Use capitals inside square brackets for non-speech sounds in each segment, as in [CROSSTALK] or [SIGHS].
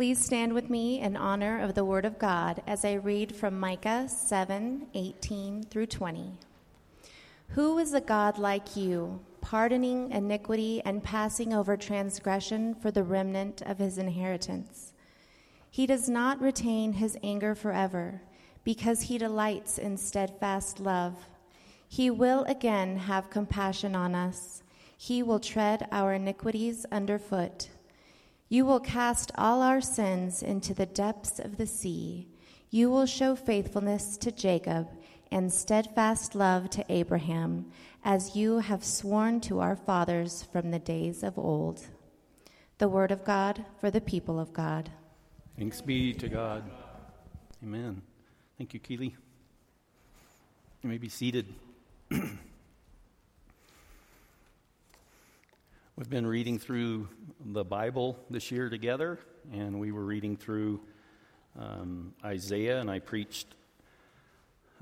Please stand with me in honor of the Word of God as I read from Micah 7 18 through 20. Who is a God like you, pardoning iniquity and passing over transgression for the remnant of his inheritance? He does not retain his anger forever, because he delights in steadfast love. He will again have compassion on us. He will tread our iniquities underfoot. You will cast all our sins into the depths of the sea. You will show faithfulness to Jacob and steadfast love to Abraham, as you have sworn to our fathers from the days of old. The word of God for the people of God. Thanks be to God. Amen. Thank you, Keeley. You may be seated. [CLEARS THROAT] We've been reading through the Bible this year together, and we were reading through um, Isaiah, and I preached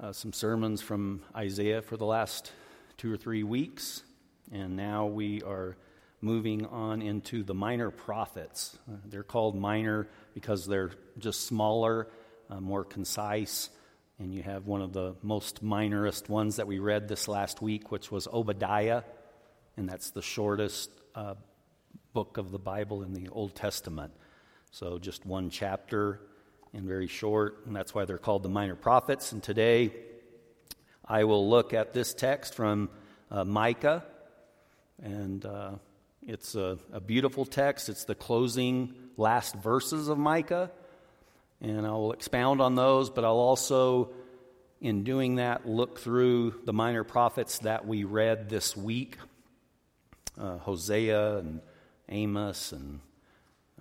uh, some sermons from Isaiah for the last two or three weeks, and now we are moving on into the minor prophets. Uh, they're called minor because they're just smaller, uh, more concise, and you have one of the most minorest ones that we read this last week, which was Obadiah, and that's the shortest uh, book of the Bible in the Old Testament. So just one chapter and very short, and that's why they're called the minor prophets. And today I will look at this text from uh, Micah, and uh, it's a, a, beautiful text. It's the closing last verses of Micah, and I will expound on those, but I'll also, in doing that, look through the minor prophets that we read this week uh, Hosea and Amos and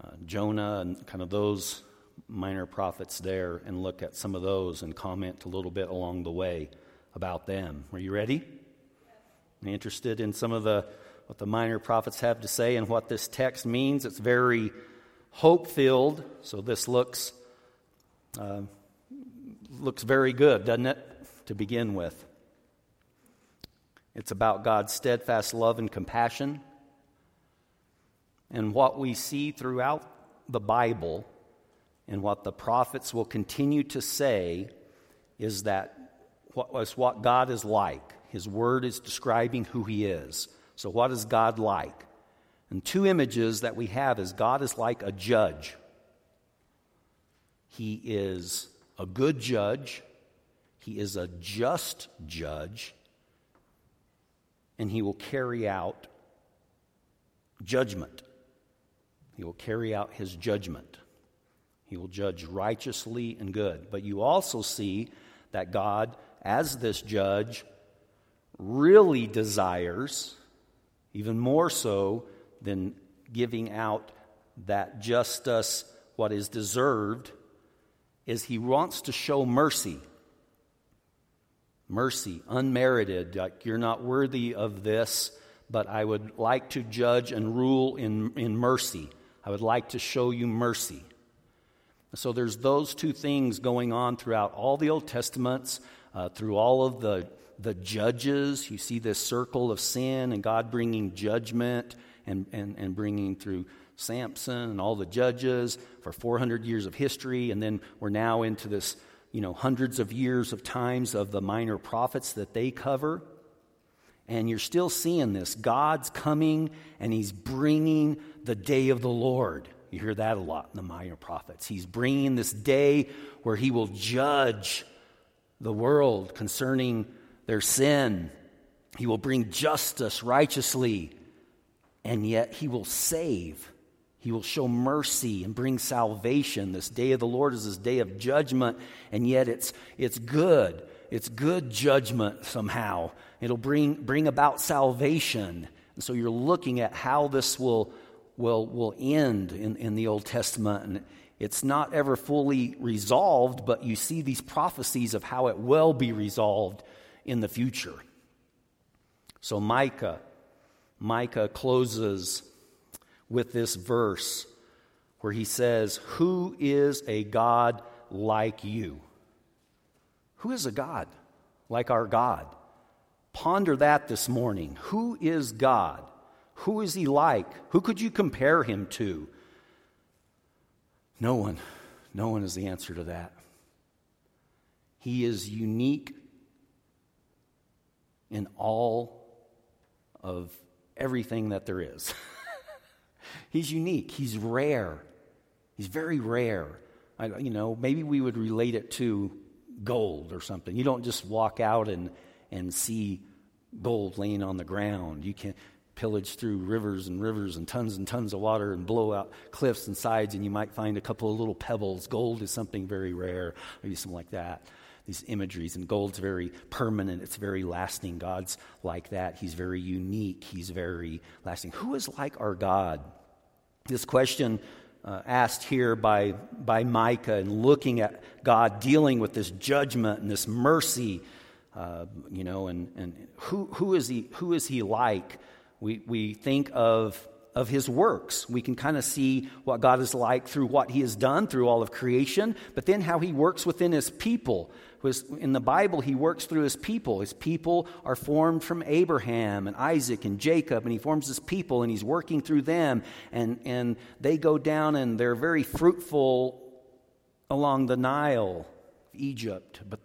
uh, Jonah and kind of those minor prophets there and look at some of those and comment a little bit along the way about them. Are you ready? Yes. Interested in some of the what the minor prophets have to say and what this text means? It's very hope filled. So this looks uh, looks very good, doesn't it? To begin with. It's about God's steadfast love and compassion. And what we see throughout the Bible and what the prophets will continue to say is that what was what God is like. His word is describing who he is. So what is God like? And two images that we have is God is like a judge. He is a good judge. He is a just judge and he will carry out judgment. He will carry out his judgment. He will judge righteously and good. But you also see that God, as this judge, really desires, even more so than giving out that justice what is deserved, is he wants to show mercy mercy, unmerited, like you're not worthy of this, but I would like to judge and rule in, in mercy. I would like to show you mercy. So there's those two things going on throughout all the Old Testaments, uh, through all of the, the judges. You see this circle of sin and God bringing judgment and, and, and bringing through Samson and all the judges for 400 years of history. And then we're now into this you know, hundreds of years of times of the minor prophets that they cover. And you're still seeing this. God's coming and he's bringing the day of the Lord. You hear that a lot in the minor prophets. He's bringing this day where he will judge the world concerning their sin. He will bring justice righteously, and yet he will save he will show mercy and bring salvation. This day of the Lord is this day of judgment, and yet it's, it's good. It's good judgment somehow. It'll bring, bring about salvation. And so you're looking at how this will, will, will end in, in the Old Testament. And it's not ever fully resolved, but you see these prophecies of how it will be resolved in the future. So Micah, Micah closes with this verse where he says, Who is a God like you? Who is a God like our God? Ponder that this morning. Who is God? Who is he like? Who could you compare him to? No one, no one is the answer to that. He is unique in all of everything that there is. [LAUGHS] He's unique. He's rare. He's very rare. I, you know, maybe we would relate it to gold or something. You don't just walk out and, and see gold laying on the ground. You can pillage through rivers and rivers and tons and tons of water and blow out cliffs and sides, and you might find a couple of little pebbles. Gold is something very rare, maybe something like that. These imageries, and gold's very permanent, it's very lasting. God's like that. He's very unique, He's very lasting. Who is like our God? This question uh, asked here by, by Micah and looking at God dealing with this judgment and this mercy, uh, you know, and, and who, who, is he, who is he like? We, we think of, of his works. We can kind of see what God is like through what he has done through all of creation, but then how he works within his people. In the Bible, he works through his people. His people are formed from Abraham and Isaac and Jacob, and he forms his people, and he's working through them, and, and they go down and they're very fruitful along the Nile, Egypt, but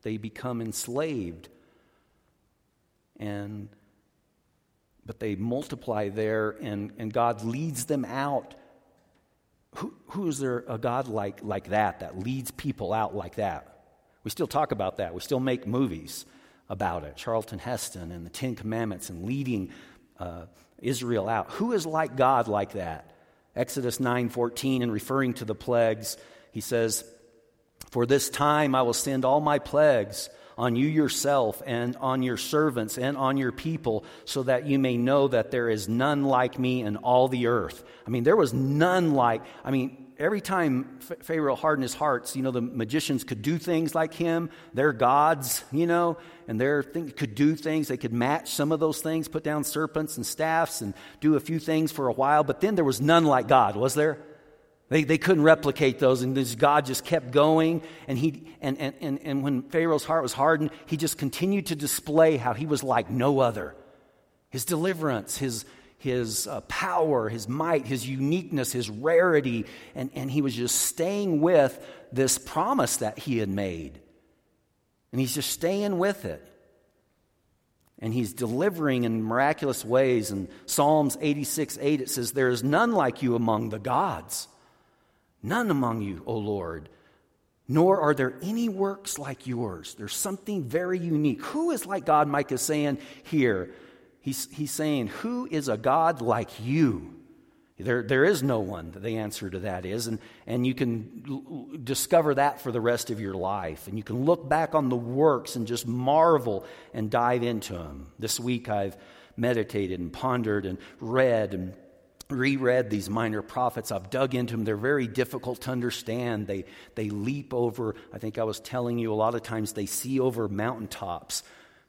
they become enslaved. And but they multiply there, and, and God leads them out. Who, who is there a God like, like that, that leads people out like that? We still talk about that. We still make movies about it. Charlton Heston and the Ten Commandments and leading uh, Israel out. Who is like God like that? Exodus 9:14 and referring to the plagues, he says, "For this time I will send all my plagues on you yourself and on your servants and on your people, so that you may know that there is none like me in all the earth. I mean, there was none like, I mean, every time Pharaoh hardened his hearts, you know, the magicians could do things like him. They're gods, you know, and they could do things. They could match some of those things, put down serpents and staffs and do a few things for a while. But then there was none like God, was there? They, they couldn't replicate those, and this God just kept going. And, he, and, and, and, and when Pharaoh's heart was hardened, he just continued to display how he was like no other. His deliverance, his, his uh, power, his might, his uniqueness, his rarity. And, and he was just staying with this promise that he had made. And he's just staying with it. And he's delivering in miraculous ways. In Psalms 86 8, it says, There is none like you among the gods. None among you, O Lord, nor are there any works like yours. There's something very unique. Who is like God? Micah is saying here. He's, he's saying, Who is a God like you? There, there is no one. The answer to that is. And, and you can l- discover that for the rest of your life. And you can look back on the works and just marvel and dive into them. This week I've meditated and pondered and read and reread these minor prophets. I've dug into them. They're very difficult to understand. They, they leap over, I think I was telling you a lot of times, they see over mountaintops,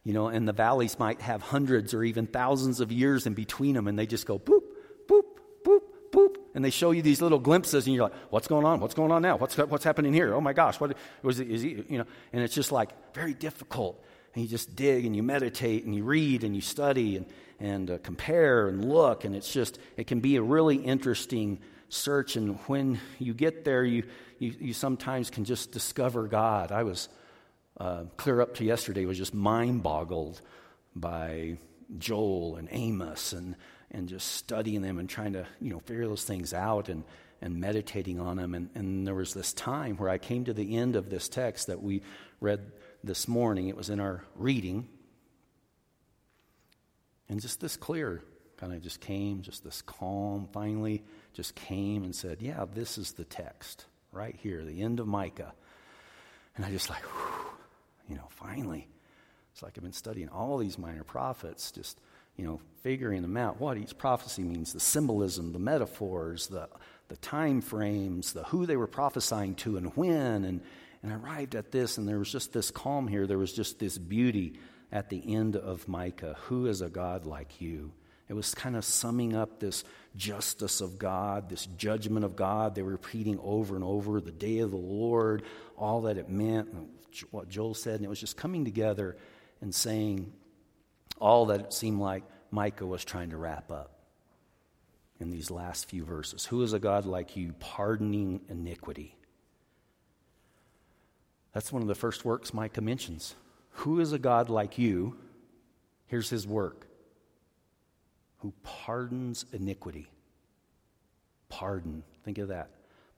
you know, and the valleys might have hundreds or even thousands of years in between them, and they just go boop, boop, boop, boop. And they show you these little glimpses, and you're like, what's going on? What's going on now? What's, what's happening here? Oh my gosh, what was it? Is he, you know, and it's just like very difficult. And you just dig and you meditate and you read and you study and, and uh, compare and look, and it's just, it can be a really interesting search. And when you get there, you, you, you sometimes can just discover God. I was uh, clear up to yesterday, was just mind boggled by Joel and Amos and, and just studying them and trying to, you know, figure those things out and, and meditating on them. And, and there was this time where I came to the end of this text that we read this morning. It was in our reading. And just this clear kind of just came, just this calm finally just came and said, Yeah, this is the text right here, the end of Micah. And I just like, whew, you know, finally. It's like I've been studying all these minor prophets, just, you know, figuring them out, what each prophecy means, the symbolism, the metaphors, the, the time frames, the who they were prophesying to and when. And, and I arrived at this, and there was just this calm here. There was just this beauty at the end of Micah Who is a God like you? It was kind of summing up this justice of God, this judgment of God. They were repeating over and over the day of the Lord, all that it meant, what Joel said. And it was just coming together and saying all that it seemed like Micah was trying to wrap up. in these last few verses. Who is a God like you, pardoning iniquity? That's one of the first works Micah mentions. Who is a God like you? Here's his work who pardons iniquity. Pardon. Think of that.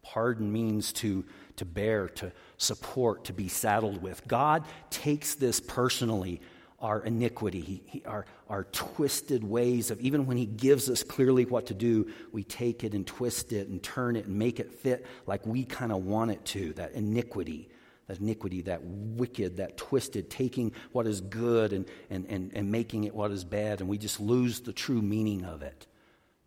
Pardon means to, to bear, to support, to be saddled with. God takes this personally our iniquity, he, he, our, our twisted ways of, even when He gives us clearly what to do, we take it and twist it and turn it and make it fit like we kind of want it to. That iniquity, that iniquity, that wicked, that twisted, taking what is good and, and, and, and making it what is bad, and we just lose the true meaning of it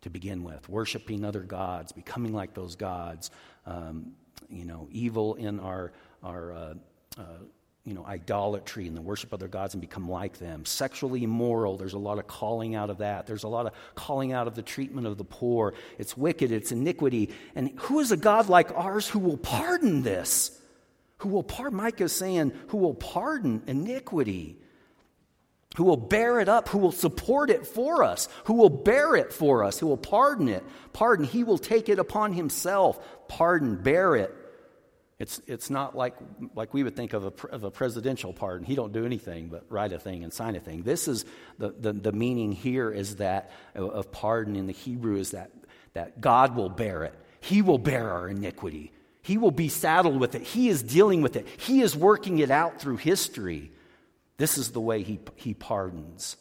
to begin with. Worshiping other gods, becoming like those gods, um, you know, evil in our, our uh, uh, you know, idolatry and the worship of other gods and become like them. Sexually immoral, there's a lot of calling out of that. There's a lot of calling out of the treatment of the poor. It's wicked, it's iniquity. And who is a God like ours who will pardon this? Who will pardon? Micah saying, who will pardon iniquity? Who will bear it up, who will support it for us, who will bear it for us, who will pardon it. Pardon, he will take it upon himself. Pardon, bear it it's, it's not like, like we would think of a, of a presidential pardon. He don't do anything but write a thing and sign a thing. This is the, the, the meaning here is that of pardon in the Hebrew is that, that God will bear it. He will bear our iniquity. He will be saddled with it. He is dealing with it. He is working it out through history. This is the way he, he pardons.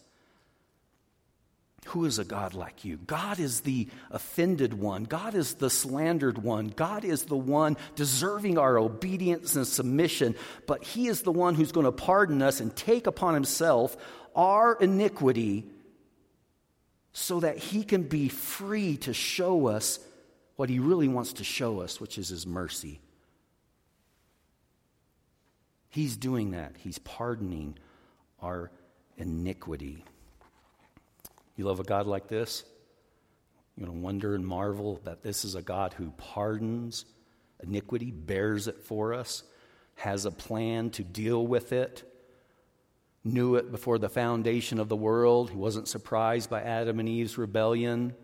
Who is a God like you? God is the offended one. God is the slandered one. God is the one deserving our obedience and submission, but He is the one who's going to pardon us and take upon Himself our iniquity so that He can be free to show us what He really wants to show us, which is His mercy. He's doing that, He's pardoning our iniquity. You love a God like this? You're going to wonder and marvel that this is a God who pardons iniquity, bears it for us, has a plan to deal with it, knew it before the foundation of the world. He wasn't surprised by Adam and Eve's rebellion.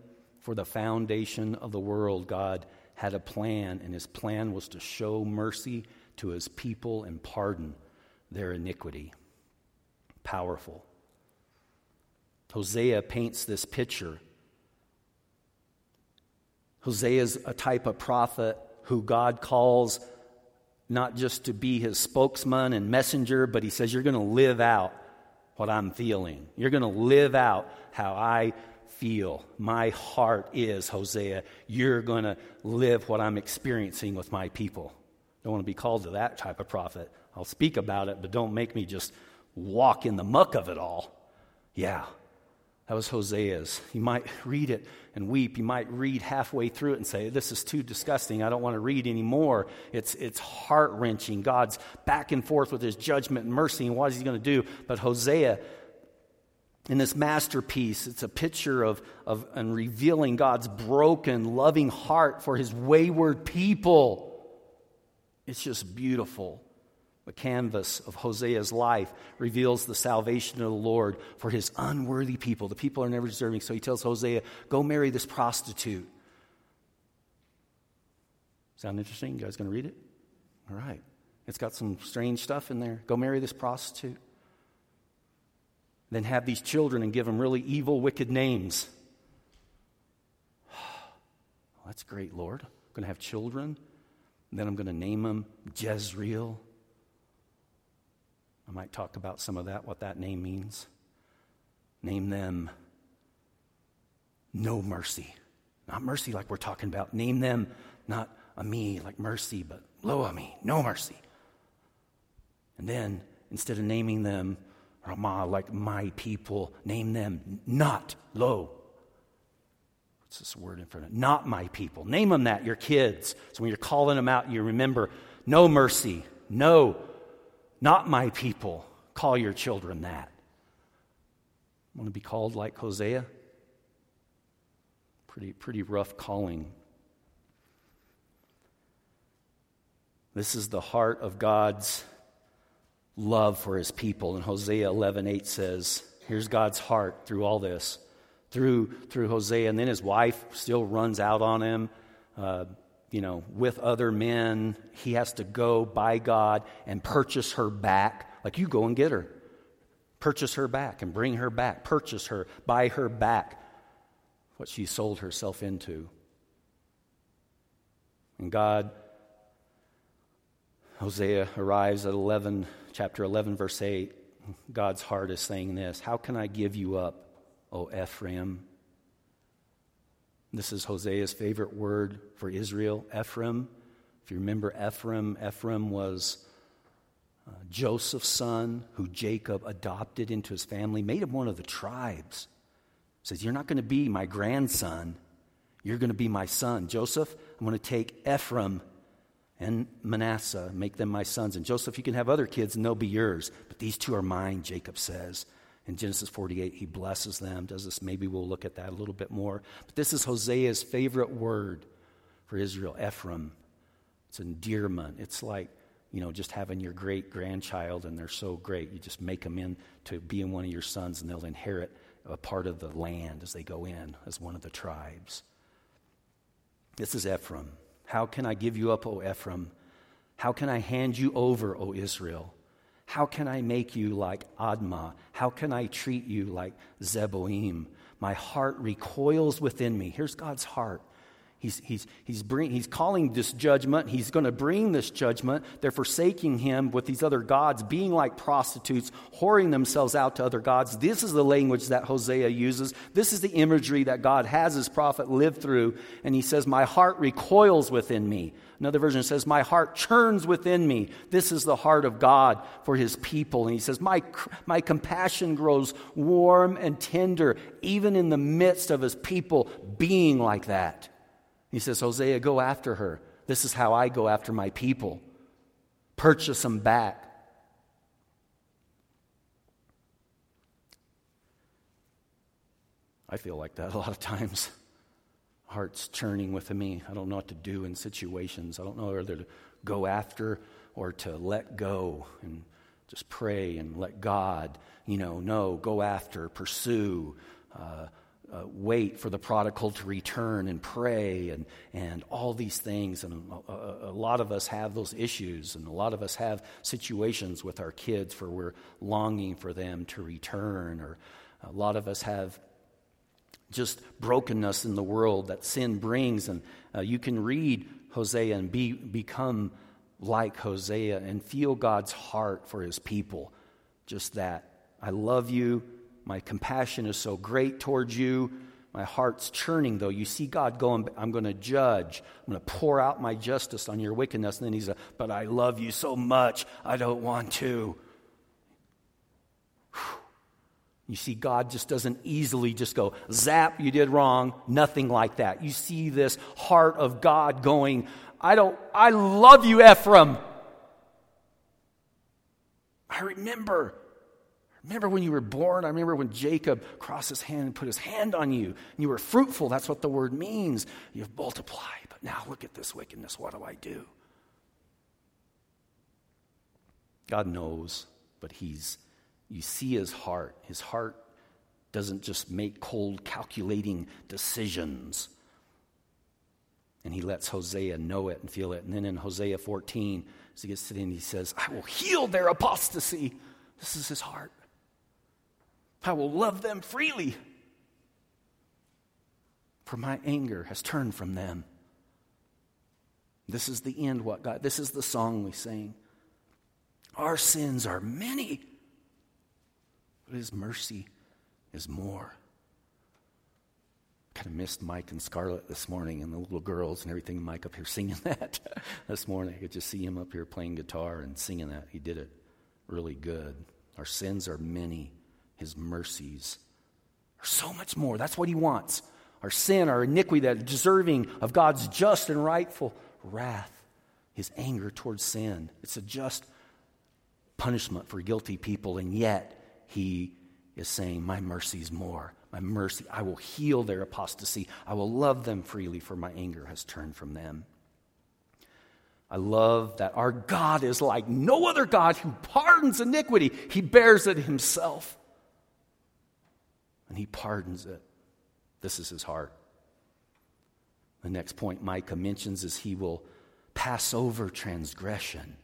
For the foundation of the world, God had a plan, and his plan was to show mercy to his people and pardon their iniquity. Powerful. Hosea paints this picture. Hosea is a type of prophet who God calls not just to be his spokesman and messenger, but he says, You're going to live out what I'm feeling. You're going to live out how I feel. My heart is, Hosea. You're going to live what I'm experiencing with my people. Don't want to be called to that type of prophet. I'll speak about it, but don't make me just walk in the muck of it all. Yeah, that was Hosea's. You might read it and weep. You might read halfway through it and say, This is too disgusting. I don't want to read anymore. It's, it's heart wrenching. God's back and forth with his judgment and mercy, and what is he going to do? But Hosea, in this masterpiece, it's a picture of, of and revealing God's broken, loving heart for his wayward people. It's just beautiful. The canvas of Hosea's life reveals the salvation of the Lord for his unworthy people. The people are never deserving. So he tells Hosea, Go marry this prostitute. Sound interesting? You guys going to read it? All right. It's got some strange stuff in there. Go marry this prostitute. Then have these children and give them really evil, wicked names. [SIGHS] well, that's great, Lord. I'm going to have children. Then I'm going to name them Jezreel I might talk about some of that, what that name means. Name them no mercy. Not mercy like we're talking about. Name them not a me like mercy, but lo me, no mercy. And then instead of naming them Ramah like my people, name them not lo. What's this word in front of it? Not my people. Name them that, your kids. So when you're calling them out, you remember no mercy, no not my people. Call your children that. Want to be called like Hosea? Pretty, pretty rough calling. This is the heart of God's love for his people. And Hosea 11:8 says, here's God's heart through all this. through, through Hosea. And then his wife still runs out on him, uh, you know, with other men. He has to go by God and purchase her back. Like, you go and get her. Purchase her back and bring her back. Purchase her, buy her back what she sold herself into. And God, Hosea arrives at 11, chapter 11, verse 8. God's heart is saying this How can I give you up, O Ephraim? This is Hosea's favorite word for Israel, Ephraim. If you remember Ephraim, Ephraim was uh, Joseph's son, who Jacob adopted into his family, made him one of the tribes. Says, You're not going to be my grandson, you're going to be my son. Joseph, I'm going to take Ephraim and Manasseh, make them my sons. And Joseph, you can have other kids and they'll be yours, but these two are mine, Jacob says. In Genesis 48, he blesses them. Does this? Maybe we'll look at that a little bit more. But this is Hosea's favorite word for Israel, Ephraim. It's endearment. It's like, you know, just having your great grandchild and they're so great. You just make them in to being one of your sons and they'll inherit a part of the land as they go in as one of the tribes. This is Ephraim. How can I give you up, O Ephraim? How can I hand you over, O Israel? How can I make you like Admah? How can I treat you like Zeboim? My heart recoils within me. Here's God's heart. He's, he's, he's, bring, he's calling this judgment. He's going to bring this judgment. They're forsaking him with these other gods, being like prostitutes, whoring themselves out to other gods. This is the language that Hosea uses. This is the imagery that God has his prophet live through. And he says, My heart recoils within me. Another version says, My heart churns within me. This is the heart of God for his people. And he says, My, my compassion grows warm and tender, even in the midst of his people being like that. He says, Hosea, go after her. This is how I go after my people. Purchase them back. I feel like that a lot of times. Heart's churning within me. I don't know what to do in situations. I don't know whether to go after or to let go and just pray and let God, you know, no, go after, pursue. Uh, uh, wait for the prodigal to return and pray and, and all these things. And a, a, lot of us have those issues, and a lot of us have situations with our kids where we're longing for them to return, or a lot of us have just brokenness in the world that sin brings. And uh, you can read Hosea and be, become like Hosea and feel God's heart for his people. Just that. I love you. My compassion is so great towards you. My heart's churning, though. You see God going, I'm going to judge. I'm going to pour out my justice on your wickedness. And then he's a, but I love you so much, I don't want to. You see, God just doesn't easily just go, zap, you did wrong. Nothing like that. You see this heart of God going, I don't, I love you, Ephraim. I remember Remember when you were born? I remember when Jacob crossed his hand and put his hand on you. And you were fruitful. That's what the word means. You've multiplied. But now look at this wickedness. What do I do? God knows, but he's you see his heart. His heart doesn't just make cold calculating decisions. And he lets Hosea know it and feel it. And then in Hosea 14, as he gets to the end, he says, I will heal their apostasy. This is his heart. I will love them freely. For my anger has turned from them. This is the end, what God, this is the song we sing. Our sins are many, but His mercy is more. I Kind of missed Mike and Scarlett this morning and the little girls and everything. Mike up here singing [LAUGHS] that this morning. I could just see him up here playing guitar and singing that. He did it really good. Our sins are many, his mercies are so much more. That's what he wants. Our sin, our iniquity, that deserving of God's just and rightful wrath, his anger towards sin. It's a just punishment for guilty people, and yet he is saying, My mercy is more. My mercy, I will heal their apostasy. I will love them freely, for my anger has turned from them. I love that our God is like no other God who pardons iniquity, He bears it Himself and he pardons it. This is his heart. The next point Micah mentions is he will pass over transgression.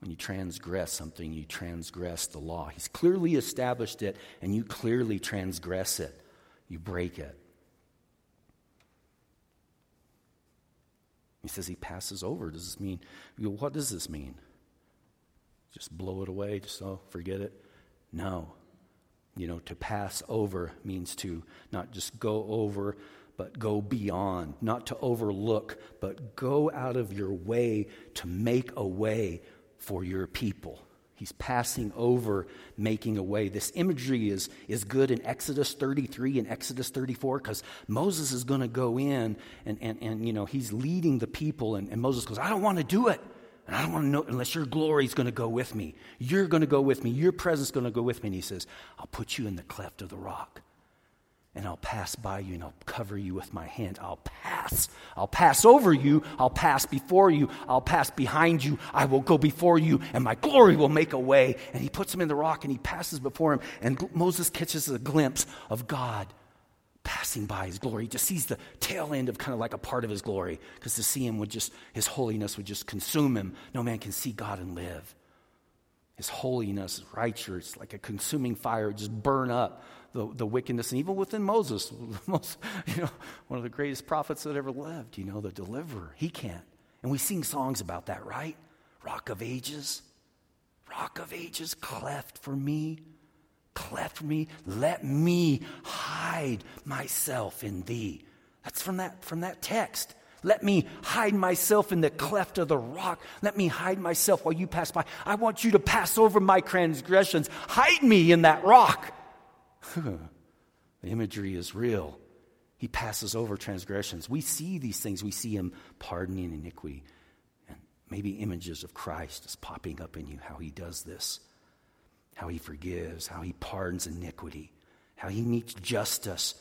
When you transgress something, you transgress the law. He's clearly established it, and you clearly transgress it. You break it. He says he passes over. Does this mean, what does this mean? Just blow it away, just oh, forget it? No. You know, to pass over means to not just go over, but go beyond, not to overlook, but go out of your way to make a way for your people. He's passing over, making a way. This imagery is, is good in Exodus 33 and Exodus 34 because Moses is going to go in and, and, and, you know, he's leading the people. And, and Moses goes, I don't want to do it. And I don't want to know unless your glory is going to go with me. You're going to go with me. Your presence is going to go with me. And he says, I'll put you in the cleft of the rock and I'll pass by you and I'll cover you with my hand. I'll pass. I'll pass over you. I'll pass before you. I'll pass behind you. I will go before you and my glory will make a way. And he puts him in the rock and he passes before him. And Moses catches a glimpse of God passing by his glory. He just sees the tail end of kind of like a part of his glory because to see him would just, his holiness would just consume him. No man can see God and live. His holiness, righteous, like a consuming fire, just burn up the, the wickedness. And even within Moses, [LAUGHS] most, you know, one of the greatest prophets that ever lived, you know, the deliverer, he can't. And we sing songs about that, right? Rock of ages, rock of ages, cleft for me, cleft me. Let me hide myself in thee. That's from that, from that text. Let me hide myself in the cleft of the rock. Let me hide myself while you pass by. I want you to pass over my transgressions. Hide me in that rock. [LAUGHS] the imagery is real. He passes over transgressions. We see these things. We see him pardoning iniquity. And maybe images of Christ is popping up in you, how he does this, how he forgives, how he pardons iniquity, how he meets justice,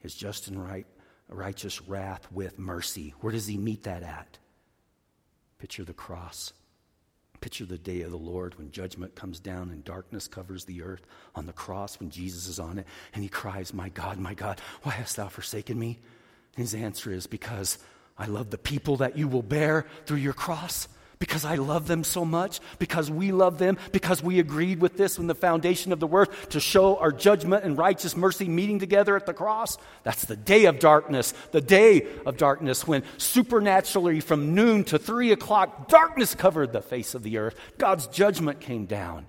his just and right righteous wrath with mercy. Where does he meet that at? Picture the cross. Picture the day of the Lord when judgment comes down and darkness covers the earth on the cross when Jesus is on it and he cries, My God, my God, why hast thou forsaken me? his answer is, Because I love the people that you will bear through your cross because I love them so much, because we love them, because we agreed with this when the foundation of the world to show our judgment and righteous mercy meeting together at the cross. That's the day of darkness, the day of darkness when supernaturally from noon to three o'clock, darkness covered the face of the earth. God's judgment came down.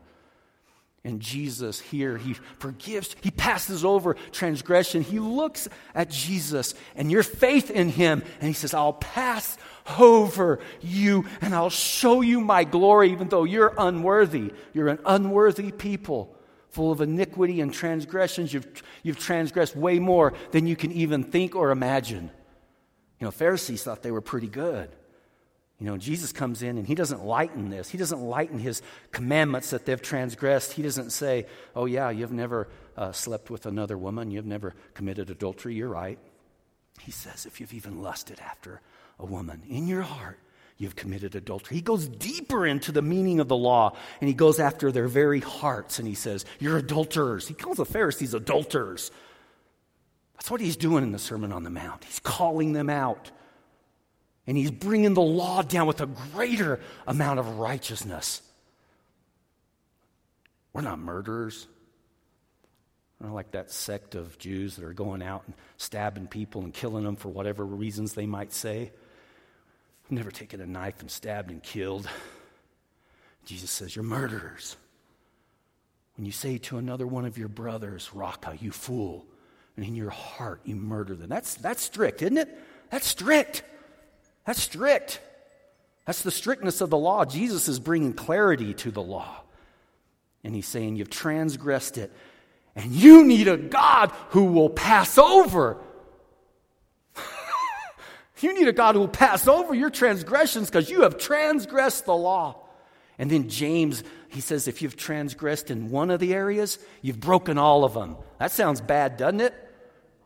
And Jesus here, he forgives, he passes over transgression. He looks at Jesus and your faith in him, and he says, I'll pass over you and I'll show you my glory, even though you're unworthy. You're an unworthy people, full of iniquity and transgressions. You've, you've transgressed way more than you can even think or imagine. You know, Pharisees thought they were pretty good. You know, Jesus comes in and he doesn't lighten this. He doesn't lighten his commandments that they've transgressed. He doesn't say, oh, yeah, you've never uh, slept with another woman, you've never committed adultery, you're right. He says, if you've even lusted after a woman in your heart, you've committed adultery. He goes deeper into the meaning of the law and he goes after their very hearts and he says, You're adulterers. He calls the Pharisees adulterers. That's what he's doing in the Sermon on the Mount. He's calling them out. And he's bringing the law down with a greater amount of righteousness. We're not murderers. We're not like that sect of Jews that are going out and stabbing people and killing them for whatever reasons they might say. I've never taken a knife and stabbed and killed. Jesus says, You're murderers. When you say to another one of your brothers, Raca, you fool, and in your heart you murder them. That's, that's strict, isn't it? That's strict. That's strict. That's the strictness of the law. Jesus is bringing clarity to the law. And he's saying, You've transgressed it. And you need a God who will pass over. You need a God who will pass over your transgressions because you have transgressed the law. And then James, he says, if you've transgressed in one of the areas, you've broken all of them. That sounds bad, doesn't it?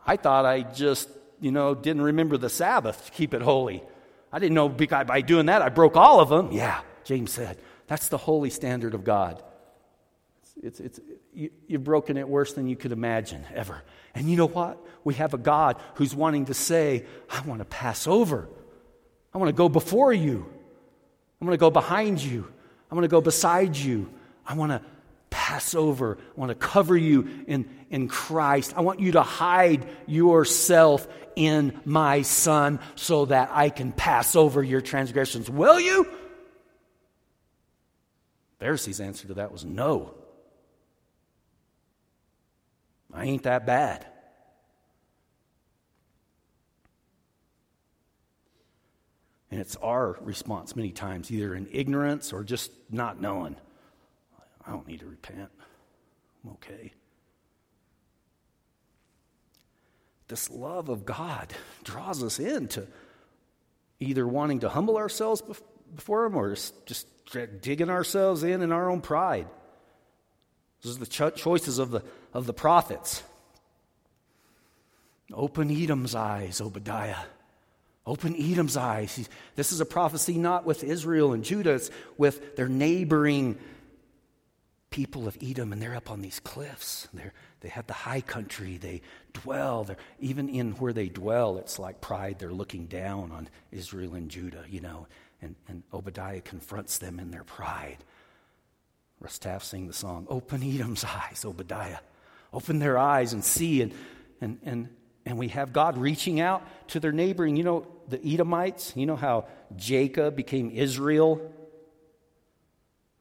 I thought I just, you know, didn't remember the Sabbath to keep it holy. I didn't know by doing that I broke all of them. Yeah, James said. That's the holy standard of God. It's, it's, you, you've broken it worse than you could imagine ever. And you know what? We have a God who's wanting to say, I want to pass over. I want to go before you. I want to go behind you. I want to go beside you. I want to pass over. I want to cover you in, in Christ. I want you to hide yourself in my Son so that I can pass over your transgressions. Will you? Pharisees' answer to that was no. I ain't that bad. And it's our response many times, either in ignorance or just not knowing. I don't need to repent. I'm okay. This love of God draws us into either wanting to humble ourselves before Him or just digging ourselves in in our own pride. This is the cho- choices of the, of the prophets. Open Edom's eyes, Obadiah. Open Edom's eyes. This is a prophecy not with Israel and Judah, it's with their neighboring people of Edom, and they're up on these cliffs. They're, they have the high country. They dwell. They're, even in where they dwell, it's like pride. They're looking down on Israel and Judah, you know. And, and Obadiah confronts them in their pride. Rustaff sing the song, Open Edom's eyes, Obadiah. Open their eyes and see. And, and, and, and we have God reaching out to their neighboring. You know, the Edomites, you know how Jacob became Israel?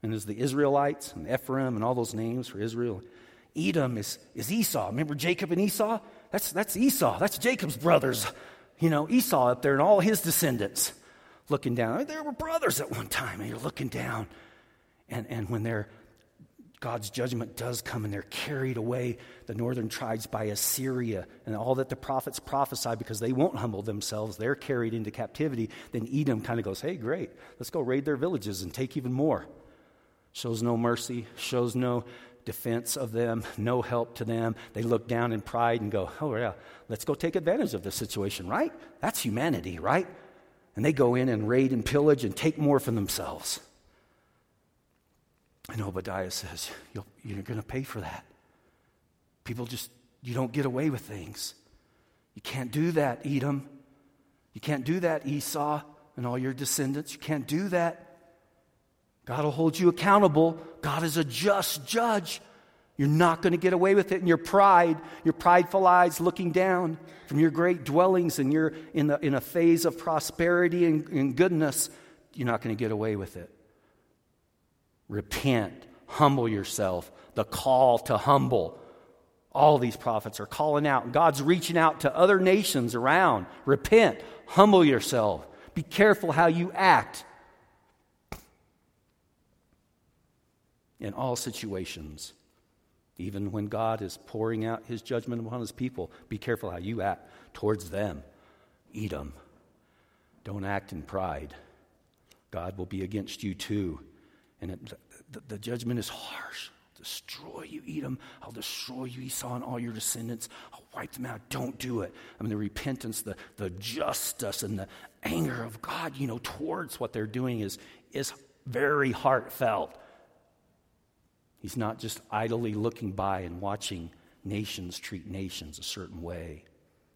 And there's the Israelites and Ephraim and all those names for Israel. Edom is, is Esau. Remember Jacob and Esau? That's, that's Esau. That's Jacob's brothers. You know, Esau up there and all his descendants looking down. I mean, there were brothers at one time, and you're looking down. And, and when they're, God's judgment does come and they're carried away, the northern tribes by Assyria, and all that the prophets prophesy because they won't humble themselves, they're carried into captivity. Then Edom kind of goes, hey, great, let's go raid their villages and take even more. Shows no mercy, shows no defense of them, no help to them. They look down in pride and go, oh, yeah, let's go take advantage of this situation, right? That's humanity, right? And they go in and raid and pillage and take more for themselves. And Obadiah says, You're going to pay for that. People just, you don't get away with things. You can't do that, Edom. You can't do that, Esau and all your descendants. You can't do that. God will hold you accountable. God is a just judge. You're not going to get away with it in your pride, your prideful eyes looking down from your great dwellings and you're in, the, in a phase of prosperity and, and goodness. You're not going to get away with it repent, humble yourself, the call to humble. All these prophets are calling out. God's reaching out to other nations around. Repent, humble yourself, be careful how you act. In all situations, even when God is pouring out his judgment upon his people, be careful how you act towards them. Edom. Don't act in pride. God will be against you too. And it, the, the, judgment is harsh. Destroy you, Edom. I'll destroy you, Esau, and all your descendants. I'll wipe them out. Don't do it. I mean, the repentance, the, the justice, and the anger of God, you know, towards what they're doing is, is very heartfelt. He's not just idly looking by and watching nations treat nations a certain way.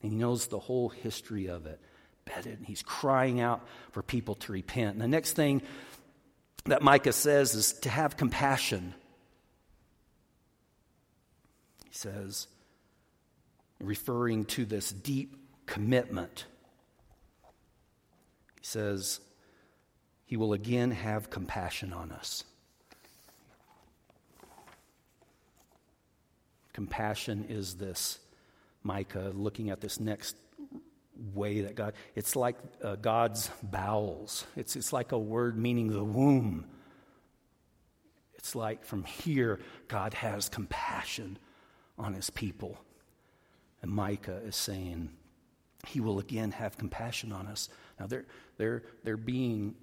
And he knows the whole history of it. Bedded. And he's crying out for people to repent. And the next thing that Micah says is to have compassion. He says, referring to this deep commitment, he says, He will again have compassion on us. Compassion is this, Micah, looking at this next way that God, it's like uh, God's bowels. It's, it's like a word meaning the womb. It's like from here, God has compassion on his people. And Micah is saying, He will again have compassion on us. Now, they're, they're, they're being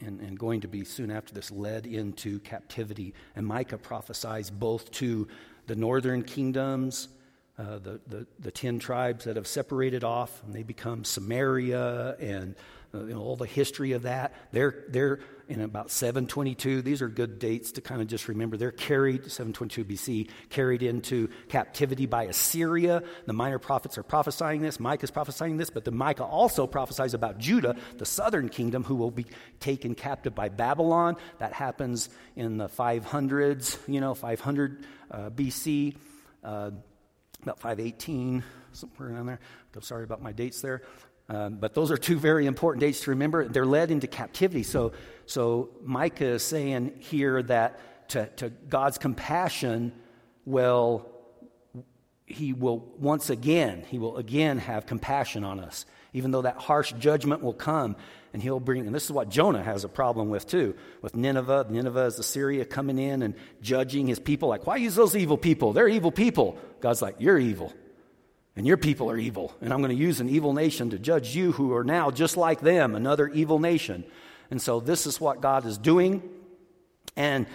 and, and going to be soon after this led into captivity. And Micah prophesies both to the northern kingdoms uh, the, the, the, 10 tribes that have separated off and they become Samaria and uh, you know, all the history of that. They're, they're in about 722. These are good dates to kind of just remember. They're carried, 722 BC, carried into captivity by Assyria. The minor prophets are prophesying this. Micah is prophesying this, but the Micah also prophesies about Judah, the southern kingdom, who will be taken captive by Babylon. That happens in the 500s, you know, 500 uh, BC, uh, about 518, somewhere around there. I'm sorry about my dates there. Um, but those are two very important dates to remember. They're led into captivity. So, so Micah is saying here that to, to God's compassion, well, he will once again, he will again have compassion on us, even though that harsh judgment will come. And he'll bring, and this is what Jonah has a problem with too, with Nineveh. Nineveh is Assyria coming in and judging his people. Like, why use those evil people? They're evil people. God's like, you're evil and your people are evil, and I'm going to use an evil nation to judge you who are now just like them, another evil nation. And so this is what God is doing, and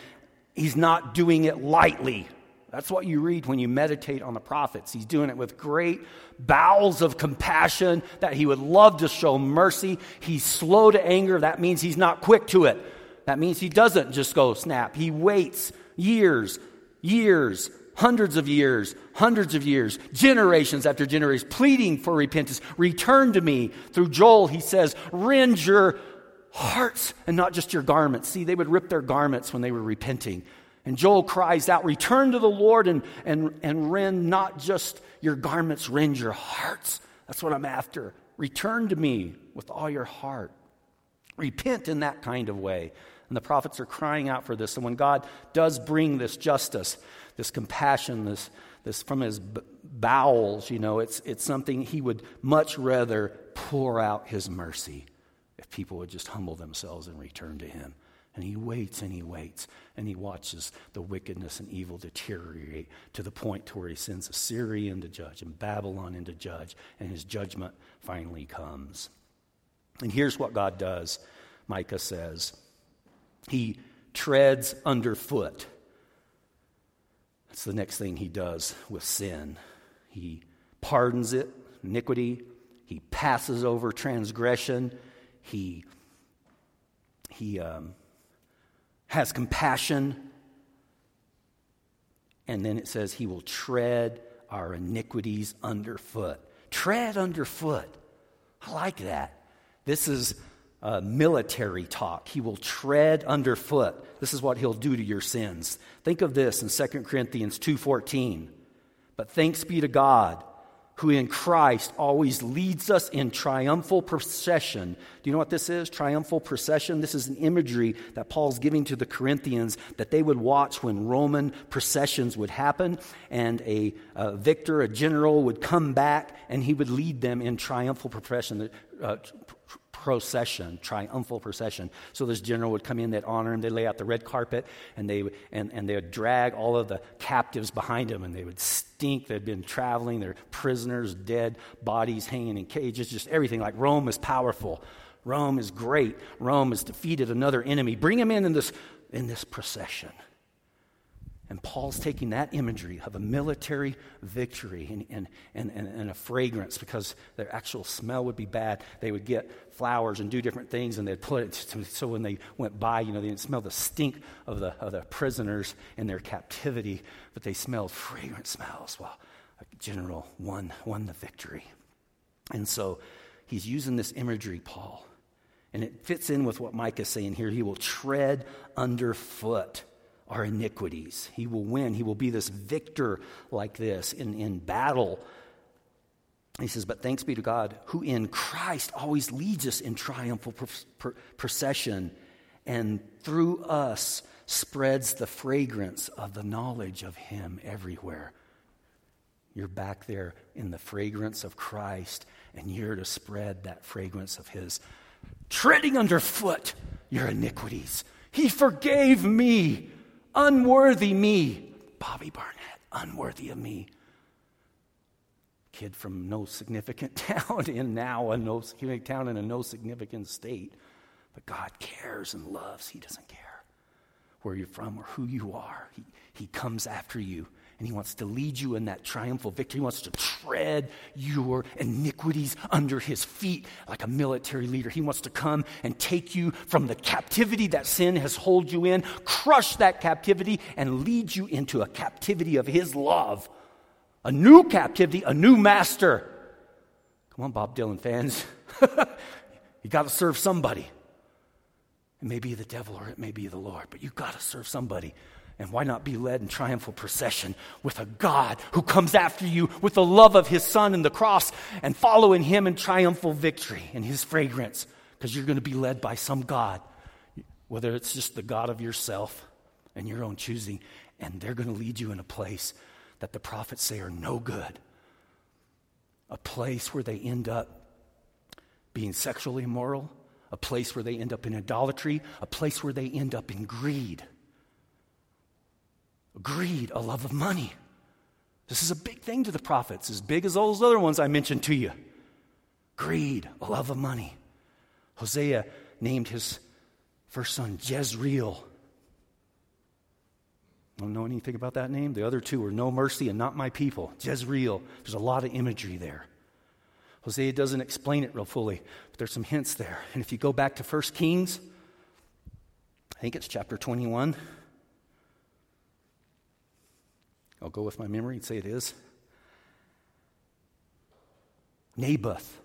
He's not doing it lightly. That's what you read when you meditate on the prophets. He's doing it with great bowels of compassion that he would love to show mercy. He's slow to anger. That means he's not quick to it. That means he doesn't just go snap. He waits years, years, hundreds of years, hundreds of years, generations after generations, pleading for repentance. Return to me. Through Joel, he says, rend your hearts and not just your garments. See, they would rip their garments when they were repenting. And Joel cries out, Return to the Lord and, and, and rend not just your garments, rend your hearts. That's what I'm after. Return to me with all your heart. Repent in that kind of way. And the prophets are crying out for this. And when God does bring this justice, this compassion, this, this from his bowels, you know, it's, it's something he would much rather pour out his mercy if people would just humble themselves and return to him. And he waits and he waits and he watches the wickedness and evil deteriorate to the point to where he sends Assyria into judge and Babylon into judge, and his judgment finally comes. And here's what God does, Micah says He treads underfoot that's the next thing he does with sin. He pardons it, iniquity. He passes over transgression. He, he um, has compassion. And then it says he will tread our iniquities underfoot. Tread underfoot. I like that. This is uh, military talk. He will tread underfoot. This is what he'll do to your sins. Think of this in 2 Corinthians 2:14. But thanks be to God who in Christ always leads us in triumphal procession. Do you know what this is? Triumphal procession. This is an imagery that Paul's giving to the Corinthians that they would watch when Roman processions would happen, and a, a victor, a general, would come back and he would lead them in triumphal procession. Uh, procession, triumphal procession. So this general would come in, they'd honor him, they'd lay out the red carpet, and they, and, and they would drag all of the captives behind him, and they would stink. They'd been traveling, they're prisoners, dead bodies hanging in cages, just everything. Like Rome is powerful. Rome is great. Rome has defeated another enemy. Bring him in in this, in this procession. And Paul's taking that imagery of a military victory and, and, and, and, a fragrance because their actual smell would be bad. They would get flowers and do different things and they'd put it to, so when they went by, you know, they didn't smell the stink of the, of the prisoners in their captivity, but they smelled fragrant smells. while a general won, won the victory. And so he's using this imagery, Paul. And it fits in with what Micah is saying here. He will tread underfoot our iniquities. He will win. He will be this victor like this in, in battle. He says, But thanks be to God, who in Christ always leads us in triumphal procession, and through us spreads the fragrance of the knowledge of Him everywhere. You're back there in the fragrance of Christ, and you're to spread that fragrance of His, treading underfoot your iniquities. He forgave me. Unworthy me. Bobby Barnett, unworthy of me. Kid from no significant [LAUGHS] town in now a no significant town in a no significant state. But God cares and loves. He doesn't care where you're from or who you are. He, he comes after you And he wants to lead you in that triumphal victory. He wants to tread your iniquities under his feet like a military leader. He wants to come and take you from the captivity that sin has held you in, crush that captivity, and lead you into a captivity of his love. A new captivity, a new master. Come on, Bob Dylan fans. [LAUGHS] you got to serve somebody. It may be the devil or it may be the Lord, but you got to serve somebody. And why not be led in triumphal procession with a God who comes after you with the love of his son and the cross and follow in him in triumphal victory and his fragrance? Because you're going to be led by some God, whether it's just the God of yourself and your own choosing, and they're going to lead you in a place that the prophets say are no good. A place where they end up being sexually immoral, a place where they end up in idolatry, a place where they end up in greed. Greed, a love of money. This is a big thing to the prophets, as big as all those other ones I mentioned to you. Greed, a love of money. Hosea named his first son Jezreel. Don't know anything about that name? The other two were No Mercy and Not My People. Jezreel. There's a lot of imagery there. Hosea doesn't explain it real fully, but there's some hints there. And if you go back to 1 Kings, I think it's chapter 21. I'll go with my memory and say it is. Naboth.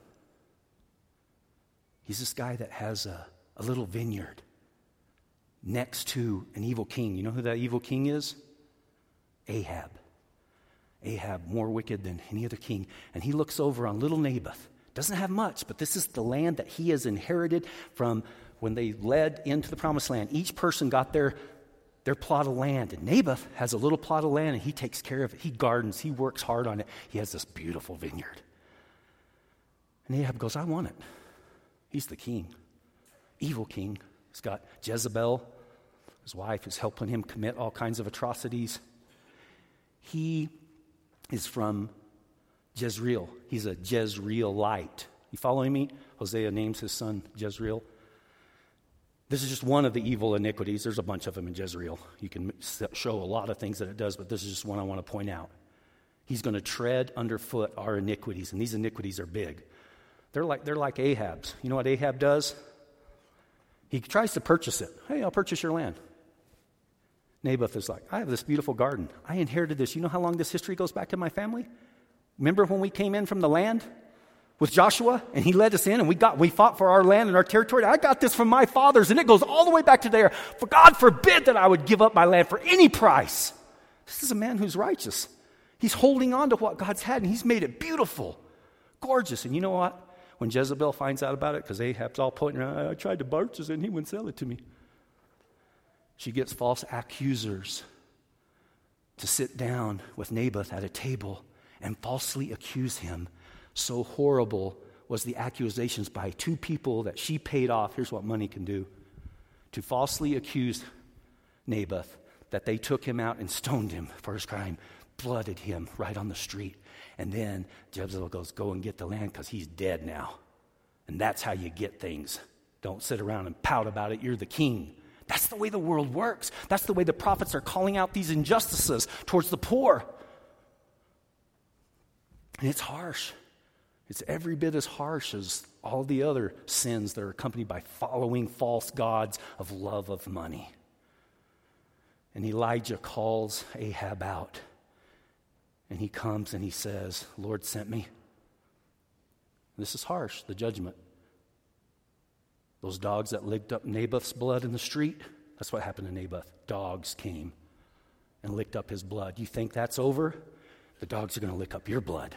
He's this guy that has a, a little vineyard next to an evil king. You know who that evil king is? Ahab. Ahab, more wicked than any other king. And he looks over on little Naboth. Doesn't have much, but this is the land that he has inherited from when they led into the promised land. Each person got their their plot of land. And Naboth has a little plot of land and he takes care of it. He gardens, he works hard on it. He has this beautiful vineyard. And Ahab goes, I want it. He's the king, evil king. He's got Jezebel, his wife, who's helping him commit all kinds of atrocities. He is from Jezreel. He's a Jezreelite. You following me? Hosea names his son Jezreel. This is just one of the evil iniquities. There's a bunch of them in Jezreel. You can show a lot of things that it does, but this is just one I want to point out. He's going to tread underfoot our iniquities, and these iniquities are big. They're like, they're like Ahab's. You know what Ahab does? He tries to purchase it. Hey, I'll purchase your land. Naboth is like, I have this beautiful garden. I inherited this. You know how long this history goes back in my family? Remember when we came in from the land? With Joshua and he led us in and we got we fought for our land and our territory. I got this from my fathers and it goes all the way back to there. For God forbid that I would give up my land for any price. This is a man who's righteous. He's holding on to what God's had and he's made it beautiful, gorgeous. And you know what? When Jezebel finds out about it, because Ahab's all pointing around, I tried to purchase it and he wouldn't sell it to me. She gets false accusers to sit down with Naboth at a table and falsely accuse him so horrible was the accusations by two people that she paid off. Here's what money can do to falsely accuse Naboth that they took him out and stoned him for his crime, blooded him right on the street. And then Jezebel goes, Go and get the land because he's dead now. And that's how you get things. Don't sit around and pout about it. You're the king. That's the way the world works. That's the way the prophets are calling out these injustices towards the poor. And it's harsh. It's every bit as harsh as all the other sins that are accompanied by following false gods of love of money. And Elijah calls Ahab out. And he comes and he says, Lord sent me. This is harsh, the judgment. Those dogs that licked up Naboth's blood in the street, that's what happened to Naboth. Dogs came and licked up his blood. You think that's over? The dogs are going to lick up your blood.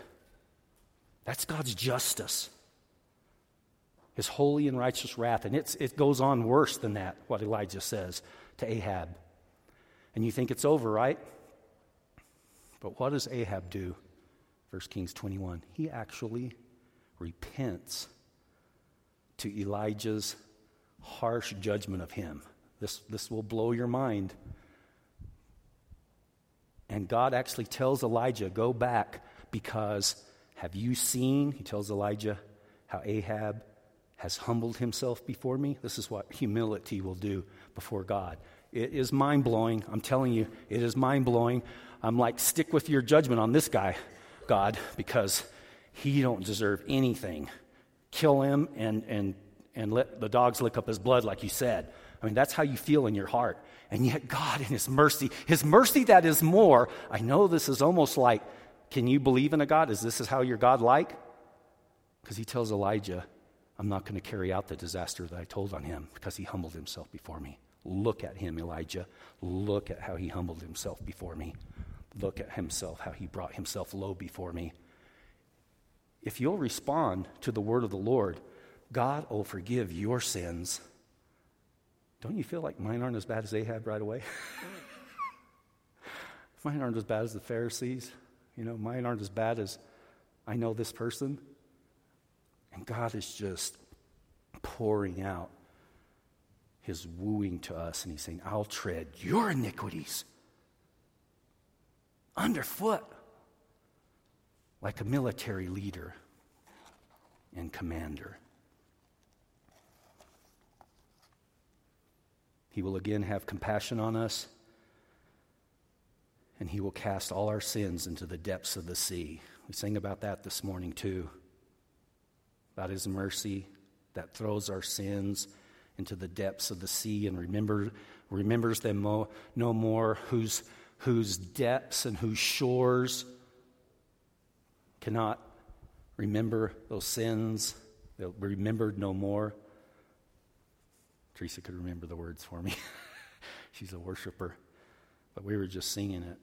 That's God's justice. His holy and righteous wrath. And it's, it goes on worse than that, what Elijah says to Ahab. And you think it's over, right? But what does Ahab do? 1 Kings 21. He actually repents to Elijah's harsh judgment of him. This, this will blow your mind. And God actually tells Elijah, Go back because have you seen, he tells Elijah, how Ahab has humbled himself before me? This is what humility will do before God. It is mind blowing. I'm telling you, it is mind blowing. I'm like, stick with your judgment on this guy, God, because he don't deserve anything. Kill him and, and, and let the dogs lick up his blood, like you said. I mean, that's how you feel in your heart. And yet, God, in His mercy, His mercy that is more, I know this is almost like, can you believe in a God? Is this is how your God like? Because He tells Elijah, I'm not going to carry out the disaster that I told on him because he humbled himself before me. Look at him, Elijah. Look at how he humbled himself before me. Look at himself, how he brought himself low before me. If you'll respond to the word of the Lord, God will forgive your sins. Don't you feel like mine aren't as bad as Ahab right away? [LAUGHS] mine aren't as bad as the Pharisees. You know, mine aren't as bad as I know this person. And God is just pouring out his wooing to us, and he's saying, I'll tread your iniquities underfoot like a military leader and commander. He will again have compassion on us, and he will cast all our sins into the depths of the sea. We sang about that this morning, too about his mercy that throws our sins into the depths of the sea and remember, remembers them mo- no more, whose, whose depths and whose shores cannot remember those sins. They'll be remembered no more. Teresa could remember the words for me. [LAUGHS] She's a worshiper. But we were just singing it.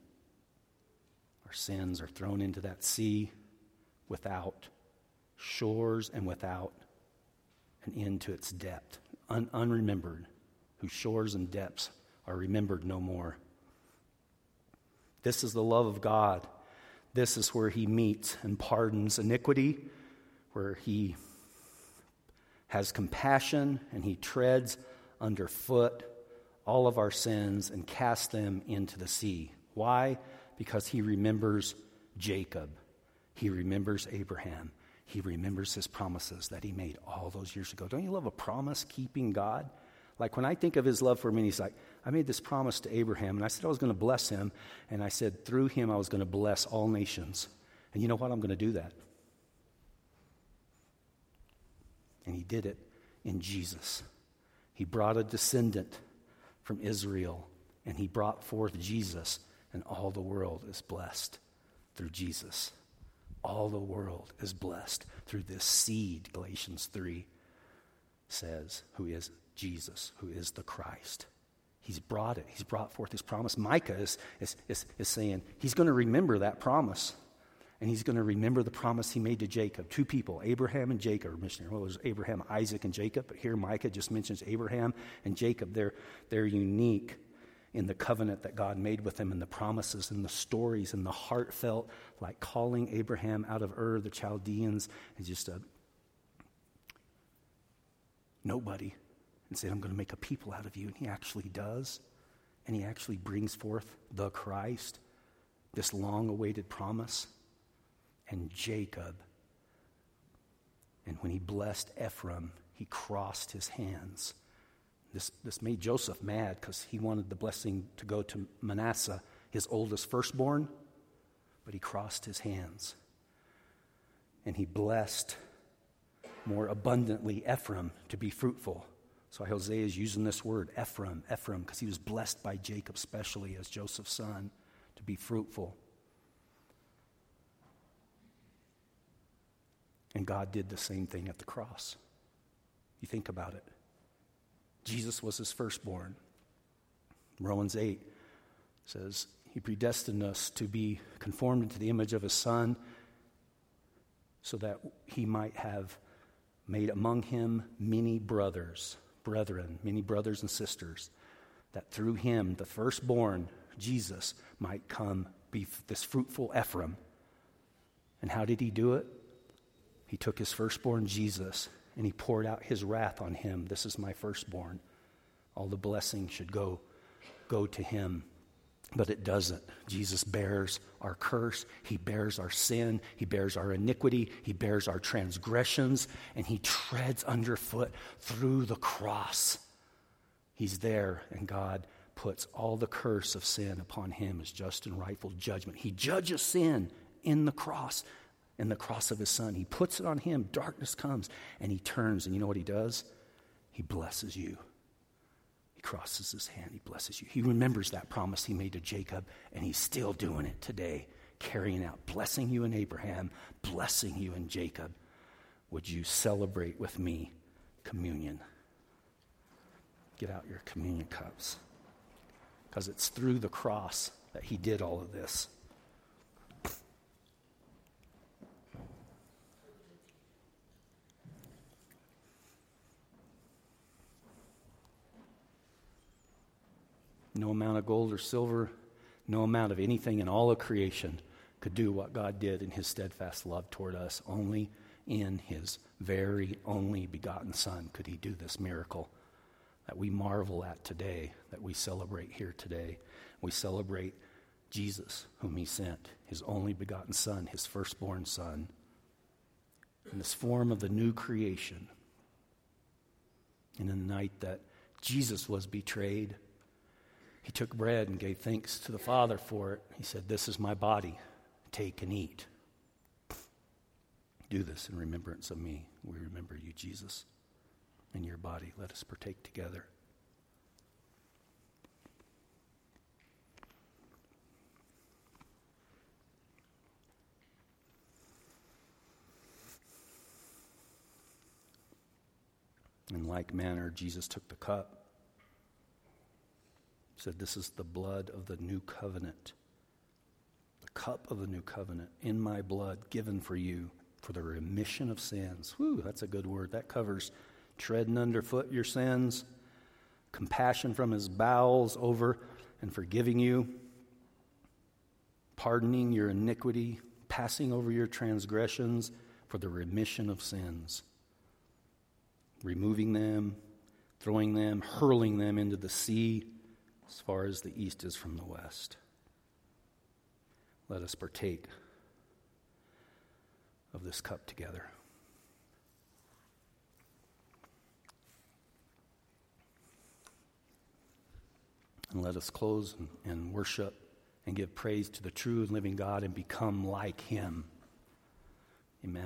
Our sins are thrown into that sea without shores and without an end to its depth, un- unremembered, whose shores and depths are remembered no more. This is the love of God. This is where He meets and pardons iniquity, where He has compassion and He treads underfoot all of our sins and casts them into the sea. Why? Because He remembers Jacob, He remembers Abraham, he remembers his promises that he made all those years ago. Don't you love a promise keeping God? Like when I think of his love for me, he's like, I made this promise to Abraham, and I said I was going to bless him, and I said through him I was going to bless all nations. And you know what? I'm going to do that. And he did it in Jesus. He brought a descendant from Israel, and he brought forth Jesus, and all the world is blessed through Jesus all the world is blessed through this seed, Galatians 3 says, who is Jesus, who is the Christ. He's brought it. He's brought forth his promise. Micah is, is, is, is saying he's going to remember that promise. And he's going to remember the promise he made to Jacob. Two people, Abraham and Jacob, are missionary. Well, it was Abraham, Isaac, and Jacob. But here Micah just mentions Abraham and Jacob. They're, they're unique in the covenant that God made with them and the promises and the stories and the heartfelt, like calling Abraham out of Ur, the Chaldeans, and just a nobody, and said, I'm going to make a people out of you. And he actually does. And he actually brings forth the Christ, this long awaited promise. And Jacob, and when he blessed Ephraim, he crossed his hands this, this made Joseph mad because he wanted the blessing to go to Manasseh, his oldest firstborn, but he crossed his hands. And he blessed more abundantly Ephraim to be fruitful. So Hosea is using this word, Ephraim, Ephraim, because he was blessed by Jacob, specially as Joseph's son, to be fruitful. And God did the same thing at the cross. You think about it. Jesus was his firstborn. Romans 8 says, He predestined us to be conformed into the image of His Son so that He might have made among Him many brothers, brethren, many brothers and sisters, that through Him, the firstborn, Jesus, might come be this fruitful Ephraim. And how did He do it? He took His firstborn, Jesus, and he poured out his wrath on him. This is my firstborn. All the blessing should go, go to him. But it doesn't. Jesus bears our curse. He bears our sin. He bears our iniquity. He bears our transgressions. And he treads underfoot through the cross. He's there, and God puts all the curse of sin upon him as just and rightful judgment. He judges sin in the cross, in the cross of his son. He puts it on him. Darkness comes, and he turns, and you know what he does? He blesses you. He crosses his hand. He blesses you. He remembers that promise he made to Jacob, and he's still doing it today, carrying out, blessing you in Abraham, blessing you in Jacob. Would you celebrate with me communion? Get out your communion cups. Because it's through the cross that he did all of this. No amount of gold or silver, no amount of anything in all of creation could do what God did in his steadfast love toward us. Only in his very only begotten Son could he do this miracle that we marvel at today, that we celebrate here today. We celebrate Jesus, whom he sent, his only begotten Son, his firstborn Son, in this form of the new creation. And in the night that Jesus was betrayed, he took bread and gave thanks to the Father for it. He said, This is my body. Take and eat. Do this in remembrance of me. We remember you, Jesus, in your body. Let us partake together. In like manner, Jesus took the cup said, This is the blood of the new covenant, the cup of the new covenant in my blood given for you for the remission of sins. Whew, that's a good word. That covers treading underfoot your sins, compassion from his bowels over and forgiving you, pardoning your iniquity, passing over your transgressions for the remission of sins, removing them, throwing them, hurling them into the sea as far as the east is from the west. Let us partake of this cup together. And let us close and, and worship and give praise to the true and living God and become like Him.